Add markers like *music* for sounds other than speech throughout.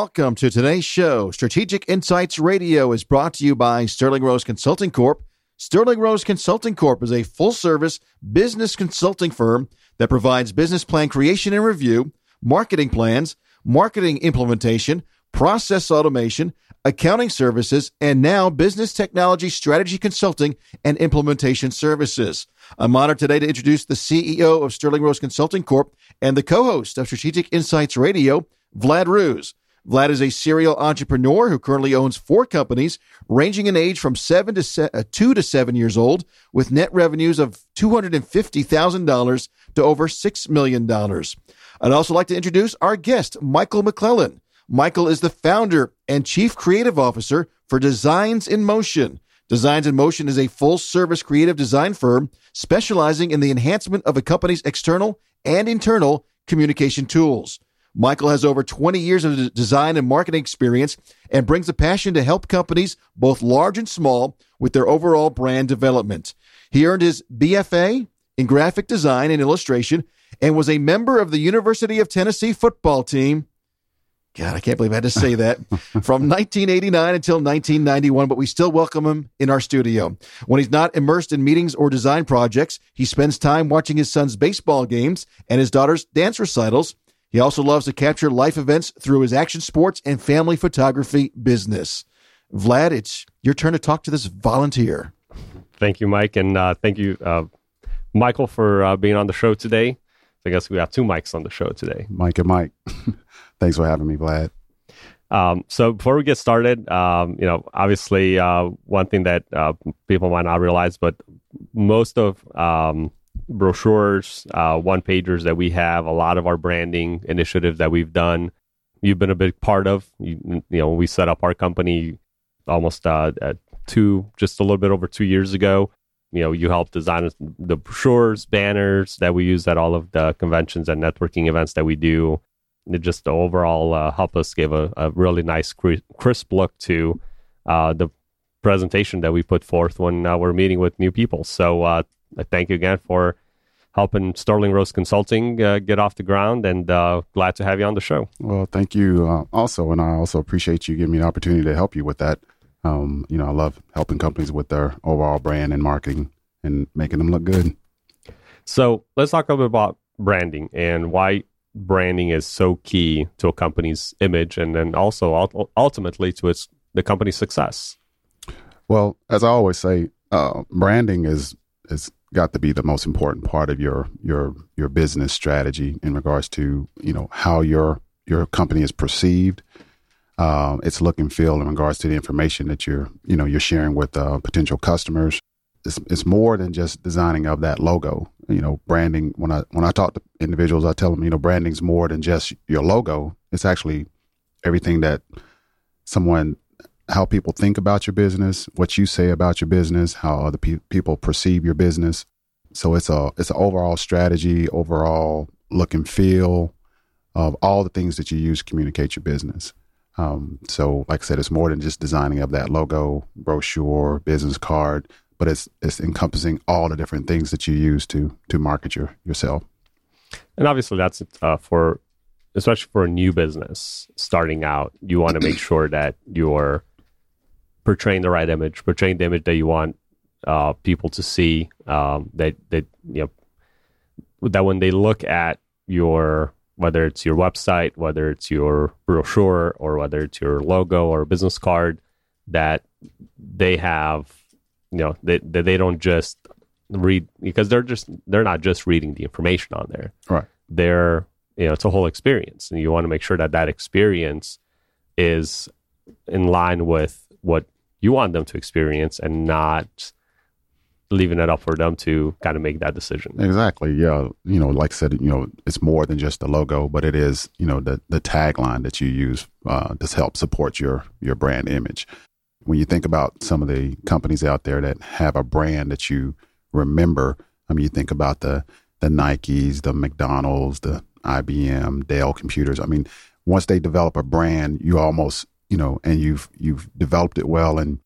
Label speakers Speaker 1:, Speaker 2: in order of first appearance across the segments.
Speaker 1: welcome to today's show. Strategic Insights Radio is brought to you by Sterling Rose Consulting Corp. Sterling Rose Consulting Corp is a full service business consulting firm that provides business plan creation and review, marketing plans, marketing implementation, process automation, accounting services, and now business technology strategy consulting and implementation services. I'm honored today to introduce the CEO of Sterling Rose Consulting Corp and the co-host of Strategic Insights Radio, Vlad Ruse. Vlad is a serial entrepreneur who currently owns four companies, ranging in age from seven to se- uh, two to seven years old, with net revenues of two hundred and fifty thousand dollars to over six million dollars. I'd also like to introduce our guest, Michael McClellan. Michael is the founder and chief creative officer for Designs in Motion. Designs in Motion is a full service creative design firm specializing in the enhancement of a company's external and internal communication tools. Michael has over 20 years of design and marketing experience and brings a passion to help companies, both large and small, with their overall brand development. He earned his BFA in graphic design and illustration and was a member of the University of Tennessee football team God, I can't believe I had to say that. *laughs* From 1989 until 1991, but we still welcome him in our studio. When he's not immersed in meetings or design projects, he spends time watching his son's baseball games and his daughter's dance recitals. He also loves to capture life events through his action sports and family photography business. Vlad, it's your turn to talk to this volunteer.
Speaker 2: Thank you, Mike, and uh, thank you, uh, Michael, for uh, being on the show today. I guess we have two mics on the show today.
Speaker 3: Mike and Mike. *laughs* Thanks for having me, Vlad.
Speaker 2: Um, so before we get started, um, you know, obviously, uh, one thing that uh, people might not realize, but most of um, brochures, uh, one pagers that we have, a lot of our branding initiatives that we've done, you've been a big part of. You, you know, we set up our company almost uh, two, just a little bit over two years ago. You know, you helped design the brochures, banners that we use at all of the conventions and networking events that we do it just overall uh, help us give a, a really nice crisp look to uh, the presentation that we put forth when uh, we're meeting with new people. So uh, thank you again for helping Sterling Rose Consulting uh, get off the ground, and uh, glad to have you on the show.
Speaker 3: Well, thank you also, and I also appreciate you giving me an opportunity to help you with that. Um, you know, I love helping companies with their overall brand and marketing and making them look good.
Speaker 2: So let's talk a little bit about branding and why branding is so key to a company's image and then also ultimately to its the company's success?
Speaker 3: Well, as I always say, uh, branding is is got to be the most important part of your your your business strategy in regards to you know how your your company is perceived, uh, its look and feel in regards to the information that you're you know you're sharing with uh, potential customers. It's, it's more than just designing of that logo you know, branding. When I when I talk to individuals, I tell them, you know, branding's more than just your logo. It's actually everything that someone, how people think about your business, what you say about your business, how other pe- people perceive your business. So it's a it's an overall strategy, overall look and feel of all the things that you use to communicate your business. Um, so, like I said, it's more than just designing of that logo, brochure, business card but it's it's encompassing all the different things that you use to to market your yourself.
Speaker 2: And obviously, that's uh, for especially for a new business starting out. You want to make sure that you're portraying the right image, portraying the image that you want uh, people to see. Um, that that you know that when they look at your whether it's your website, whether it's your brochure, or whether it's your logo or business card, that they have you know they they, they don't just read because they're just they're not just reading the information on there
Speaker 3: right
Speaker 2: they're you know it's a whole experience and you want to make sure that that experience is in line with what you want them to experience and not leaving it up for them to kind of make that decision.
Speaker 3: Exactly. Yeah. You know, like I said, you know, it's more than just the logo, but it is, you know, the the tagline that you use uh, to help support your your brand image when you think about some of the companies out there that have a brand that you remember, I mean, you think about the the Nikes, the McDonald's, the IBM, Dell computers. I mean, once they develop a brand, you almost, you know, and you've you've developed it well, and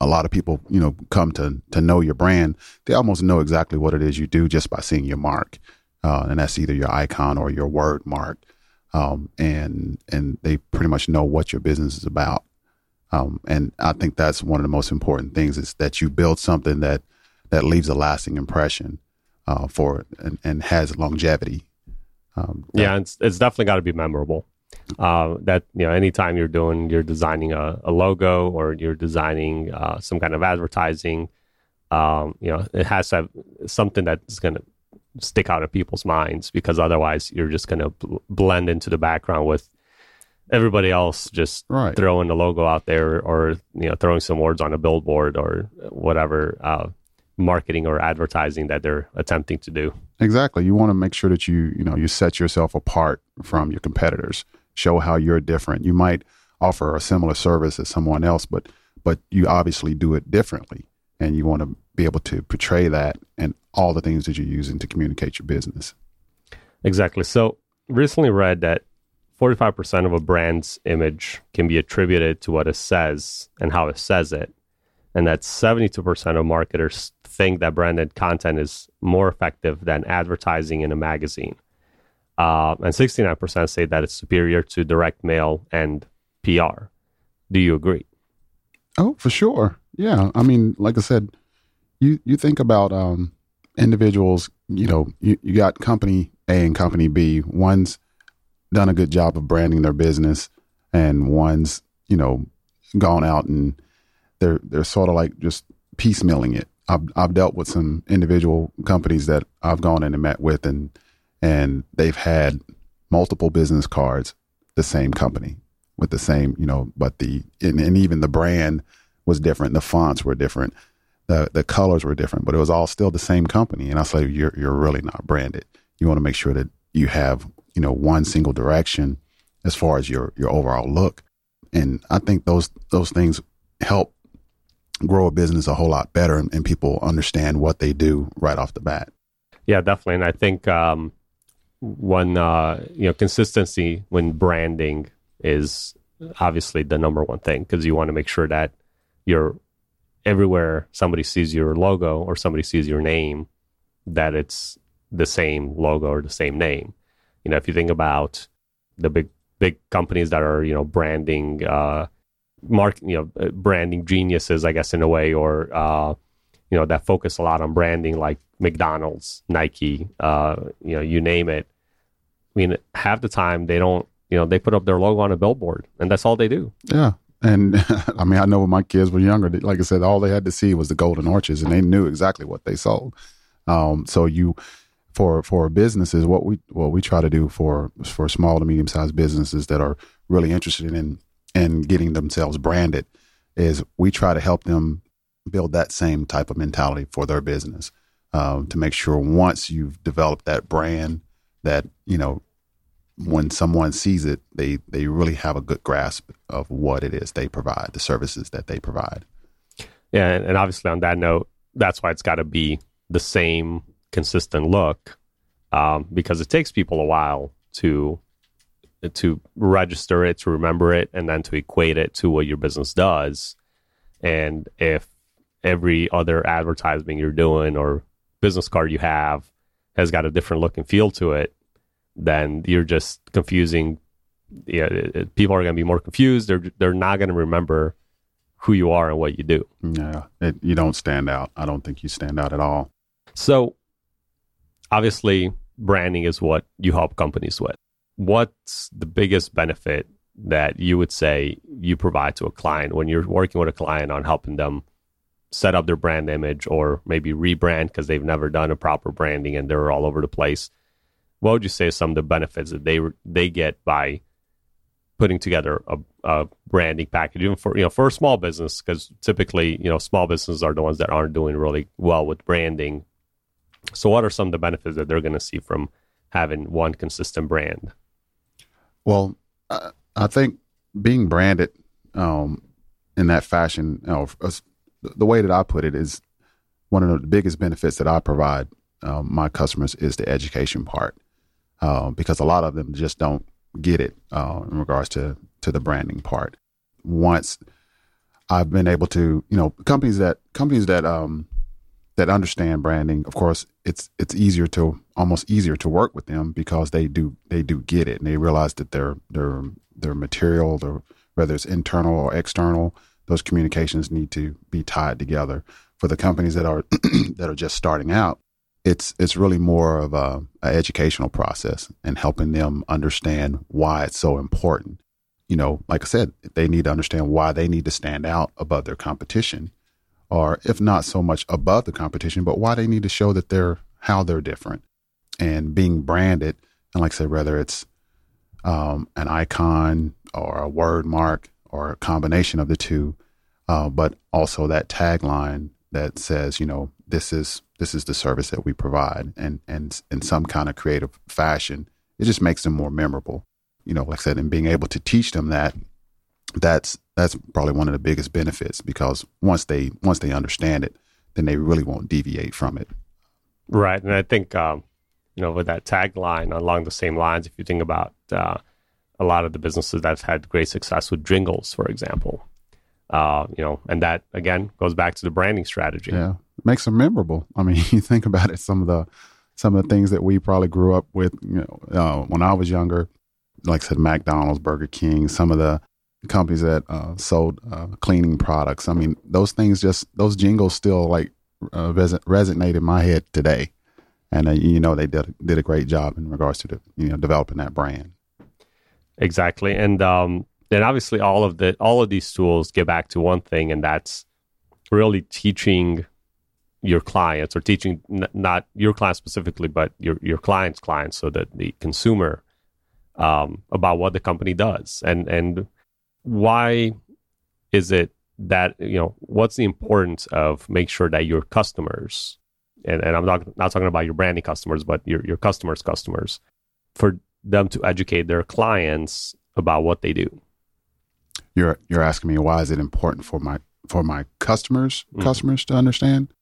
Speaker 3: a lot of people, you know, come to to know your brand. They almost know exactly what it is you do just by seeing your mark, uh, and that's either your icon or your word mark. um, and and they pretty much know what your business is about. Um, and I think that's one of the most important things is that you build something that that leaves a lasting impression uh, for and, and has longevity.
Speaker 2: Um, yeah, it's, it's definitely got to be memorable. Uh, that you know, anytime you're doing, you're designing a, a logo or you're designing uh, some kind of advertising, um, you know, it has to have something that's going to stick out of people's minds because otherwise you're just going to bl- blend into the background with everybody else just right. throwing the logo out there or you know throwing some words on a billboard or whatever uh, marketing or advertising that they're attempting to do.
Speaker 3: Exactly. You want to make sure that you you know you set yourself apart from your competitors show how you're different you might offer a similar service as someone else but but you obviously do it differently and you want to be able to portray that and all the things that you're using to communicate your business.
Speaker 2: Exactly. So recently read that 45% of a brand's image can be attributed to what it says and how it says it. And that 72% of marketers think that branded content is more effective than advertising in a magazine. Uh, and 69% say that it's superior to direct mail and PR. Do you agree?
Speaker 3: Oh, for sure. Yeah. I mean, like I said, you you think about um, individuals. You know, you, you got company A and company B. One's done a good job of branding their business, and one's you know gone out and they're they're sort of like just piecemealing it. I've I've dealt with some individual companies that I've gone in and met with, and and they've had multiple business cards, the same company with the same, you know, but the and, and even the brand was different, the fonts were different, the the colors were different, but it was all still the same company. And I say, you're you're really not branded. You want to make sure that you have you know one single direction as far as your your overall look. And I think those those things help grow a business a whole lot better, and, and people understand what they do right off the bat.
Speaker 2: Yeah, definitely. And I think um, one uh, you know consistency when branding is obviously the number one thing because you want to make sure that you're everywhere somebody sees your logo or somebody sees your name, that it's the same logo or the same name. You know, if you think about the big big companies that are you know branding, uh, mark you know uh, branding geniuses, I guess in a way, or uh, you know that focus a lot on branding, like McDonald's, Nike, uh, you know, you name it. I mean, half the time they don't, you know, they put up their logo on a billboard, and that's all they do.
Speaker 3: Yeah, and *laughs* I mean, I know when my kids were younger, like I said, all they had to see was the golden arches, and they knew exactly what they sold. Um, so you, for for businesses, what we what we try to do for for small to medium sized businesses that are really interested in in getting themselves branded, is we try to help them build that same type of mentality for their business um, to make sure once you've developed that brand that you know when someone sees it, they they really have a good grasp of what it is they provide, the services that they provide.
Speaker 2: Yeah, and obviously on that note, that's why it's got to be the same consistent look, um, because it takes people a while to to register it, to remember it, and then to equate it to what your business does. And if every other advertisement you're doing or business card you have has got a different look and feel to it, then you're just confusing. Yeah, it, it, people are going to be more confused. They're they're not going to remember who you are and what you do.
Speaker 3: Yeah, it, you don't stand out. I don't think you stand out at all.
Speaker 2: So, obviously, branding is what you help companies with. What's the biggest benefit that you would say you provide to a client when you're working with a client on helping them set up their brand image or maybe rebrand because they've never done a proper branding and they're all over the place? what would you say some of the benefits that they they get by putting together a, a branding package, even for you know for a small business? Because typically, you know, small businesses are the ones that aren't doing really well with branding. So, what are some of the benefits that they're going to see from having one consistent brand?
Speaker 3: Well, I think being branded um, in that fashion, you know, the way that I put it is one of the biggest benefits that I provide um, my customers is the education part uh, because a lot of them just don't get it uh, in regards to to the branding part. Once I've been able to, you know, companies that companies that um, that understand branding, of course, it's it's easier to almost easier to work with them because they do they do get it and they realize that their their their material, their, whether it's internal or external, those communications need to be tied together. For the companies that are *clears throat* that are just starting out, it's it's really more of a, a educational process and helping them understand why it's so important. You know, like I said, they need to understand why they need to stand out above their competition, or if not so much above the competition, but why they need to show that they're how they're different and being branded. And like I said, whether it's um, an icon or a word mark or a combination of the two, uh, but also that tagline that says, you know, this is this is the service that we provide, and and in some kind of creative fashion, it just makes them more memorable. You know, like I said, and being able to teach them that, that's that's probably one of the biggest benefits because once they once they understand it, then they really won't deviate from it.
Speaker 2: Right, and I think um, you know with that tagline along the same lines, if you think about uh, a lot of the businesses that have had great success with jingles, for example, uh, you know, and that again goes back to the branding strategy.
Speaker 3: Yeah, makes them memorable. I mean, *laughs* you think about it, some of the some of the things that we probably grew up with, you know, uh, when I was younger, like I said, McDonald's, Burger King, some of the companies that uh, sold uh, cleaning products. I mean, those things just those jingles still like uh, res- resonate in my head today, and uh, you know they did did a great job in regards to the you know developing that brand.
Speaker 2: Exactly, and um, then obviously all of the all of these tools get back to one thing, and that's really teaching your clients or teaching n- not your clients specifically, but your your clients' clients, so that the consumer um, about what the company does and and why is it that you know what's the importance of make sure that your customers and, and I'm not not talking about your branding customers, but your your customers' customers, for them to educate their clients about what they do.
Speaker 3: You're you're asking me why is it important for my for my customers
Speaker 2: Mhm.
Speaker 3: customers to understand?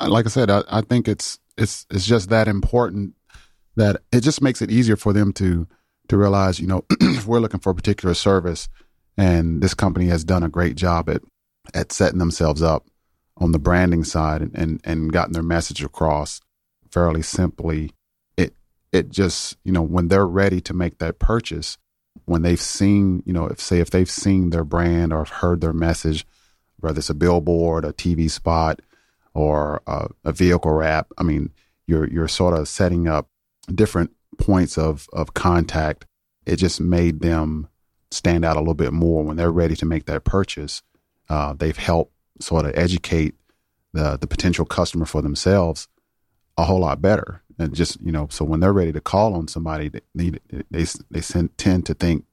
Speaker 3: Like I said, I, I think it's it's it's just that important that it just makes it easier for them to to realize, you know, *clears throat* if we're looking for a particular service, and this company has done a great job at at setting themselves up on the branding side and and, and gotten their message across fairly simply. It it just you know when they're ready to make that purchase, when they've seen you know if say if they've seen their brand or heard their message, whether it's a billboard, a TV spot, or a, a vehicle wrap. I mean, you're you're sort of setting up different points of of contact. It just made them stand out a little bit more when they're ready to make that purchase. Uh, they've helped sort of educate the the potential customer for themselves a whole lot better. And just you know, so when they're ready to call on somebody, they they they, they tend to think,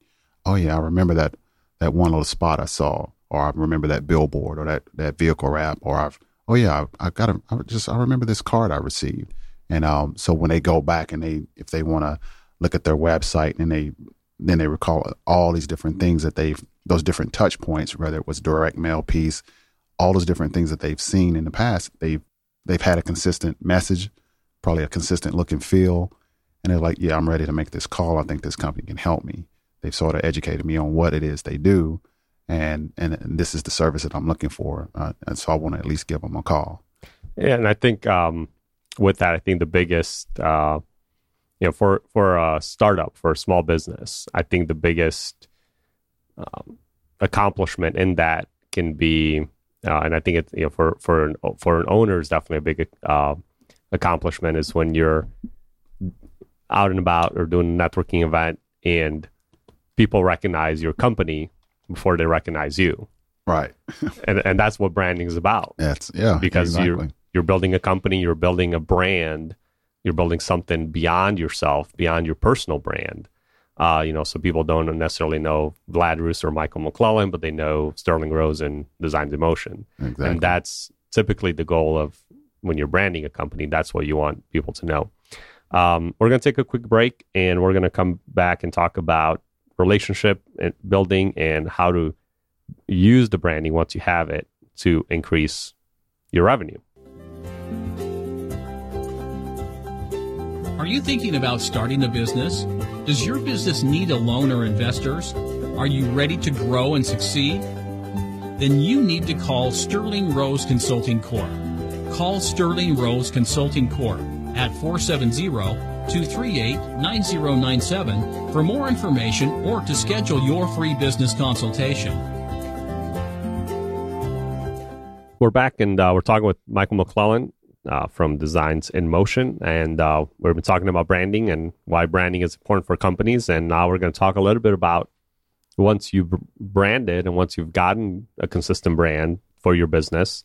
Speaker 3: oh yeah, I remember that that one little spot I saw, or I remember that billboard, or that that vehicle wrap, or I've oh yeah, I, I got a, I just I remember this card I received. And um, so when they go back and they if they want to look at their website and they then they recall all these different things that they've those different touch points, whether it was direct mail piece, all those different things that they've seen in the past. They've they've had a consistent message, probably a consistent look and feel, and they're like, yeah, I'm ready to make this call. I think this company can help me. They've sort of educated me on what it is they do, and and, this is the service that I'm looking for, uh, and so I want to at least give them a call.
Speaker 2: Yeah, and I think um, with that, I think the biggest, uh, you know, for for a startup, for a small business, I think the biggest um, accomplishment in that can be, uh, and I think it's you know for for an, for an owner is definitely a big uh, accomplishment is when you're out and about or doing a networking event and people recognize your company before they recognize you,
Speaker 3: Right.
Speaker 2: and and that's what branding is about
Speaker 3: That's yeah.
Speaker 2: because
Speaker 3: exactly.
Speaker 2: you're you're building a company, you're building a brand, you're building something beyond yourself, beyond your personal brand. Uh, you know, so people don't necessarily know Vlad Ruse or Michael McClellan, but they know Sterling Rose and Designs in Motion.
Speaker 3: exactly.
Speaker 2: And that's typically the goal of when you're branding a company. That's what you want people to know. Um, we're going to take a quick break and we're going to come back and talk about relationship and building and how to use the branding once you have it to increase your revenue.
Speaker 4: Are you thinking about starting a business? Does your business need a loan or investors? Are you ready to grow and succeed? Then you need to call Sterling Rose Consulting Corp. call Sterling Rose Consulting Corp at 470 238 9097 for more information or to schedule your free business consultation.
Speaker 2: We're back and uh, we're talking with Michael McClellan uh, from Designs in Motion. And uh, we've been talking about branding and why branding is important for companies. And now we're going to talk a little bit about once you've branded and once you've gotten a consistent brand for your business,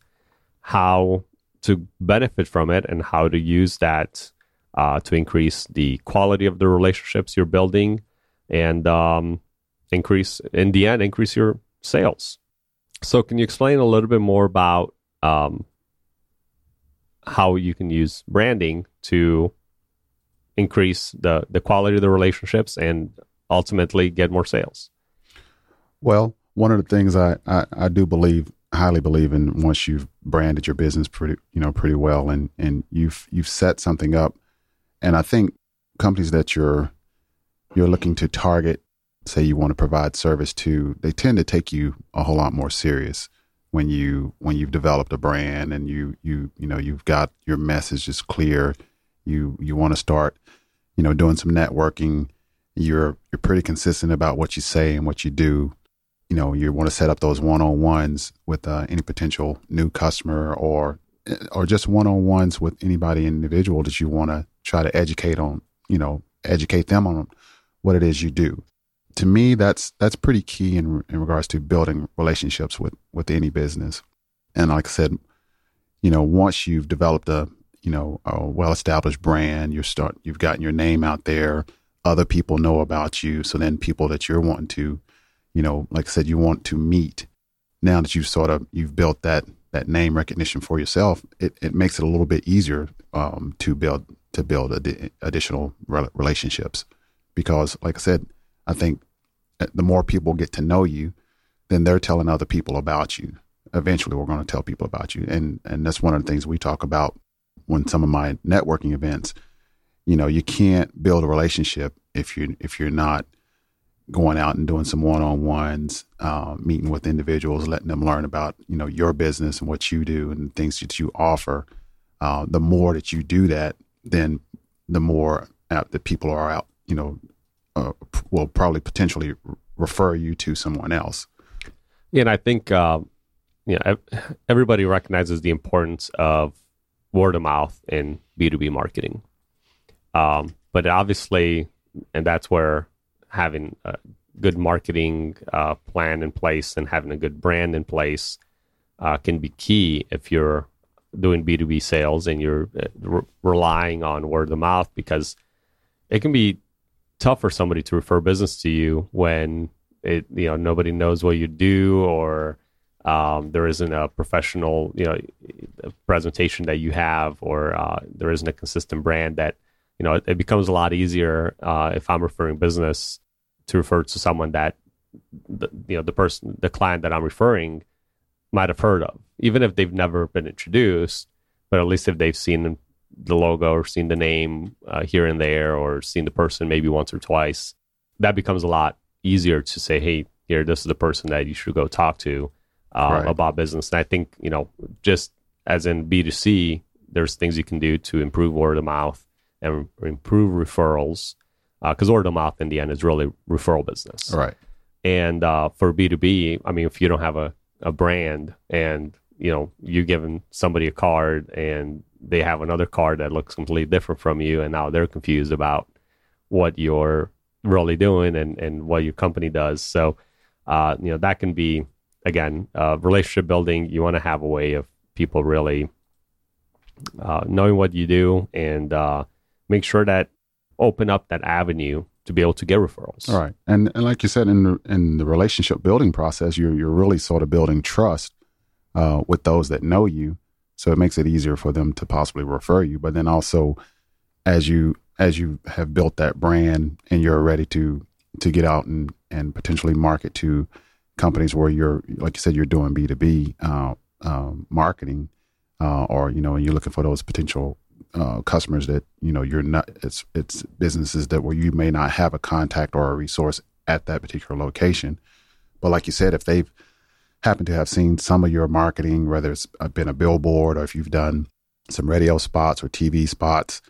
Speaker 2: how to benefit from it and how to use that uh, to increase the quality of the relationships you're building and um, increase, in the end, increase your sales. So, can you explain a little bit more about um, how you can use branding to increase the the quality of the relationships and ultimately get more sales?
Speaker 3: Well, one of the things I, I, I do believe highly believe in once you've branded your business pretty you know pretty well and and you've you've set something up. And I think companies that you're you're looking to target say you want to provide service to they tend to take you a whole lot more serious when you when you've developed a brand and you you you know you've got your message is clear. You you want to start you know doing some networking. You're you're pretty consistent about what you say and what you do you know you want to set up those one-on-ones with uh, any potential new customer or or just one-on-ones with anybody individual that you want to try to educate on you know educate them on what it is you do to me, that's that's pretty key in in regards to building relationships with with any business. And like I said, you know, once you've developed a you know a well established brand, you start you've gotten your name out there. Other people know about you, so then people that you're wanting to, you know, like I said, you want to meet. Now that you've sort of you've built that that name recognition for yourself, it, it makes it a little bit easier um, to build to build ad- additional re- relationships because, like I said, I think the more people get to know you, then they're telling other people about you. Eventually, we're going to tell people about you, and and that's one of the things we talk about when some of my networking events. You know, you can't build a relationship if you if you're not going out and doing some one-on-ones, uh, meeting with individuals, letting them learn about you know your business and what you do and things that you offer. Uh, the more that you do that, then the more that people are out, you know, uh, will probably potentially refer you to someone else.
Speaker 2: Yeah, and I think uh, you know everybody recognizes the importance of word of mouth in B two B marketing, um, but obviously, and that's where having a good marketing uh, plan in place and having a good brand in place uh, can be key if you're doing B two B sales and you're uh, re- relying on word of mouth because it can be tough for somebody to refer business to you when it you know nobody knows what you do or um, there isn't a professional you know presentation that you have or uh, there isn't a consistent brand that you know it, it becomes a lot easier uh, if I'm referring business to refer to someone that the, you know the person the client that I'm referring might have heard of even if they've never been introduced but at least if they've seen the logo or seen the name uh, here and there or seen the person maybe once or twice, that becomes a lot easier to say, hey, here, this is the person that you should go talk to uh, right. about business. And I think, you know, just as in B2C, there's things you can do to improve word of mouth and improve referrals because uh, word of mouth in the end is really referral business.
Speaker 3: Right.
Speaker 2: And uh, for B2B, I mean, if you don't have a, a brand and, you know, you giving somebody a card and they have another card that looks completely different from you, and now they're confused about what you're really doing and, and what your company does. So, uh, you know, that can be, again, uh, relationship building. You want to have a way of people really uh, knowing what you do and uh, make sure that open up that avenue to be able to get referrals.
Speaker 3: All right. And, and like you said, in the, in the relationship building process, you're, you're really sort of building trust uh, with those that know you so it makes it easier for them to possibly refer you. But then also, as you as you have built that brand and you're ready to to get out and and potentially market to companies where you're like you said you're doing B two B uh, um, marketing, uh, or you know, and you're looking for those potential uh, customers that you know you're not. It's it's businesses that where you may not have a contact or a resource at that particular location, but like you said, if they've happened to have seen some of your marketing, whether it's been a billboard or if you've done some radio spots or TV spots,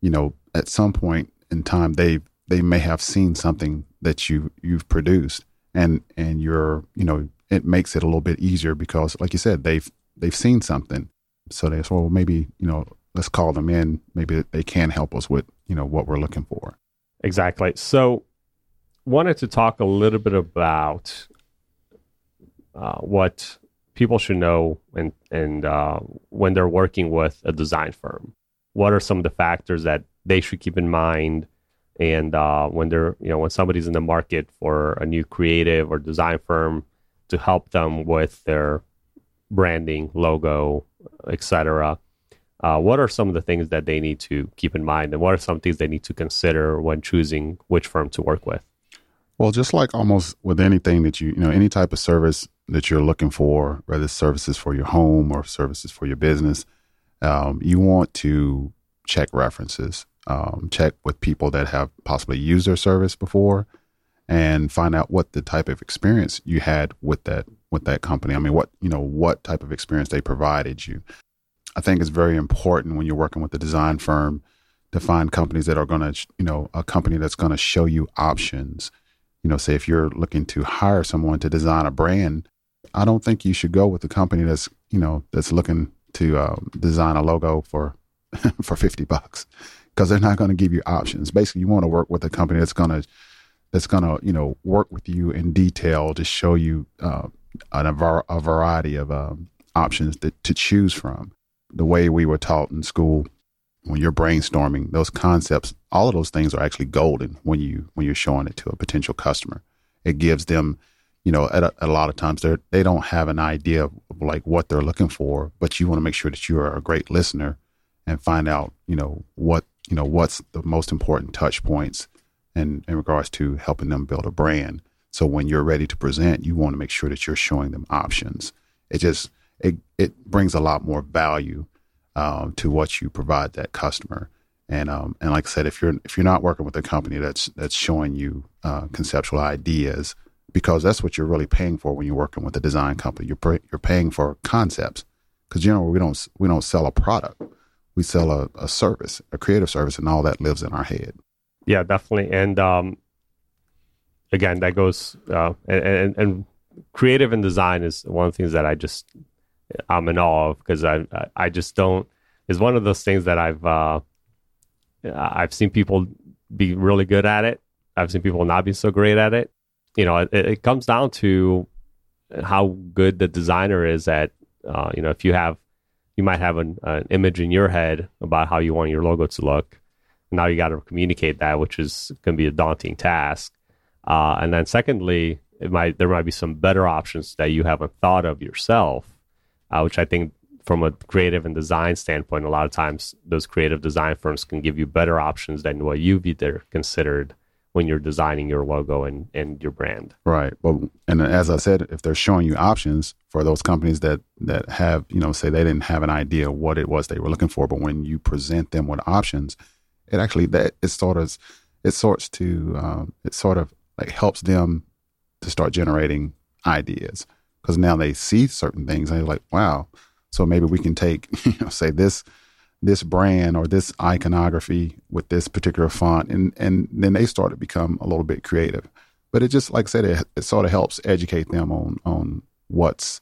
Speaker 3: you know, at some point in time they they may have seen something that you you've produced and and you're you know it makes it a little bit easier because like you said they've they've seen something so they say well maybe you know let's call them in. Maybe they can help us with you know what we're looking for.
Speaker 2: Exactly. So wanted to talk a little bit about uh, what people should know and and uh, when they're working with a design firm. What are some of the factors that they should keep in mind? And uh, when they're you know when somebody's in the market for a new creative or design firm to help them with their branding logo etc uh, what are some of the things that they need to keep in mind and what are some things they need to consider when choosing which firm to work with
Speaker 3: well just like almost with anything that you you know any type of service that you're looking for whether it's services for your home or services for your business um, you want to check references um, check with people that have possibly used their service before and find out what the type of experience you had with that with that company. I mean, what you know, what type of experience they provided you. I think it's very important when you're working with a design firm to find companies that are going to, you know, a company that's going to show you options. You know, say if you're looking to hire someone to design a brand, I don't think you should go with a company that's, you know, that's looking to uh, design a logo for *laughs* for 50 bucks because they're not going to give you options. Basically, you want to work with a company that's going to that's going to you know work with you in detail to show you uh, a, a, variety of um, options to choose from. The way we were taught in school, when you're brainstorming those concepts, all of those things are actually golden when you when you're showing it to a potential customer. It gives them, you know, at a, a lot of times they they don't have an idea of like what they're looking for, but you want to make sure that you are a great listener and find out, you know, what you know what's the most important touch points in, in regards to helping them build a brand so when you're ready to present you want to make sure that you're showing them options it just it, it brings a lot more value um, to what you provide that customer and um, and like I said, if you're if you're not working with a company that's that's showing you uh, conceptual ideas, because that's what you're really paying for when you're working with a design company. You're you're paying for concepts because know we don't we don't sell a product we sell a, a service, a creative service, and all that lives in our head.
Speaker 2: Yeah, definitely. And um, again, that goes uh, and, and, and creative and design is one of the things that I just I'm in awe of because I I just don't It's one of those things that I've uh, I've seen people be really good at it. I've seen people not be so great at it. You know, it, it comes down to how good the designer is at. Uh, you know, if you have you might have an, an image in your head about how you want your logo to look. Now you got to communicate that, which is going to be a daunting task. Uh, and then secondly, it might there might be some better options that you haven't thought of yourself, uh, which I think from a creative and design standpoint, a lot of times those creative design firms can give you better options than what you've either considered when you're designing your logo and, and your brand.
Speaker 3: Right. Well, and as I said, if they're showing you options for those companies that that have, you know, say they didn't have an idea what it was they were looking for, but when you present them with options, it actually that it sort of it sorts to um, it sort of like helps them to start generating ideas because now they see certain things and they're like, wow. So maybe we can take, *laughs* you know, say this this brand or this iconography with this particular font and and then they start to become a little bit creative. But it just like i said it, it sort of helps educate them on on what's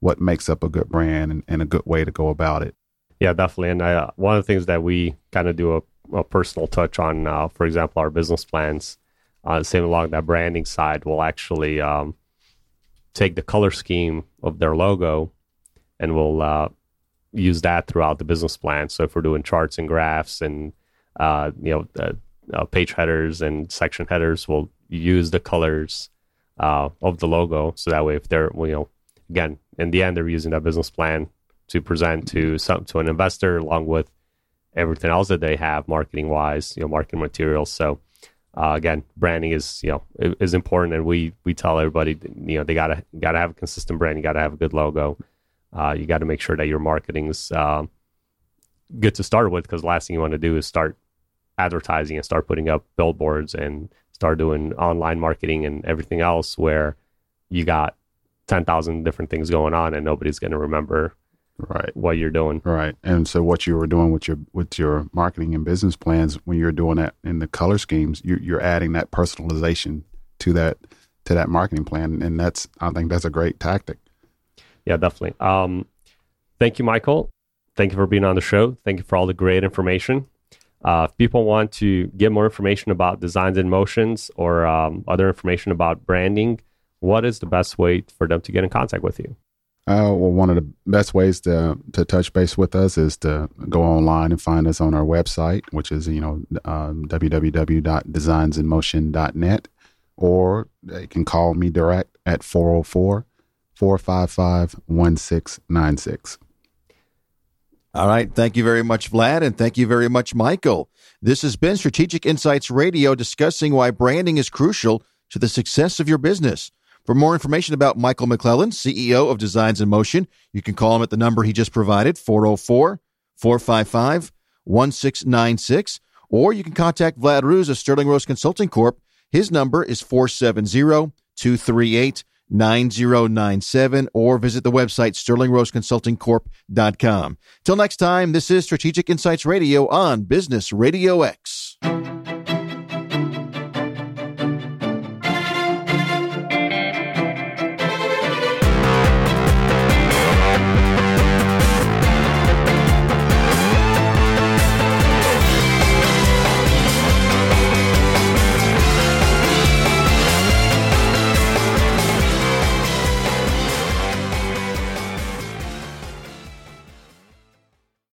Speaker 3: what makes up a good brand and, and a good way to go about it.
Speaker 2: Yeah definitely. And uh, one of the things that we kind of do a, a, personal touch on uh, for example our business plans uh, same along that branding side will actually um, take the color scheme of their logo and we'll uh, use that throughout the business plan. So if we're doing charts and graphs and uh, you know uh, uh, page headers and section headers, we'll use the colors uh, of the logo. So that way, if they're you know again in the end they're using that business plan to present to some to an investor along with everything else that they have marketing wise, you know, marketing materials. So. Uh, again, branding is you know is important, and we we tell everybody you know they gotta gotta have a consistent brand, you gotta have a good logo, uh, you got to make sure that your marketing's uh, good to start with because the last thing you want to do is start advertising and start putting up billboards and start doing online marketing and everything else where you got 10,000 different things going on and nobody's to remember
Speaker 3: right
Speaker 2: what you're doing.
Speaker 3: Right. And so what you were doing with your with your marketing and business plans when you're doing that in the color schemes, you, you're adding that personalization to that to that marketing plan, and that's I think that's a great tactic.
Speaker 2: Yeah, definitely. Um, thank you, Michael. Thank you for being on the show. Thank you for all the great information. Uh, if people want to get more information about designs and motions or um, other information about branding, what is the best way for them to get in contact with you?
Speaker 3: Uh, well, one of the best ways to to touch base with us is to go online and find us on our website, which is you know um, www.designsinmotion.net, or they can call me direct at 404 455 1696.
Speaker 1: All right. Thank you very much, Vlad, and thank you very much, Michael. This has been Strategic Insights Radio discussing why branding is crucial to the success of your business. For more information about Michael McClellan, CEO of Designs in Motion, you can call him at the number he just provided, 404 455 1696, or you can contact Vlad Ruse of Sterling Rose Consulting Corp. His number is 470 238 9097 or visit the website sterlingroseconsultingcorp.com. Till next time, this is Strategic Insights Radio on Business Radio X.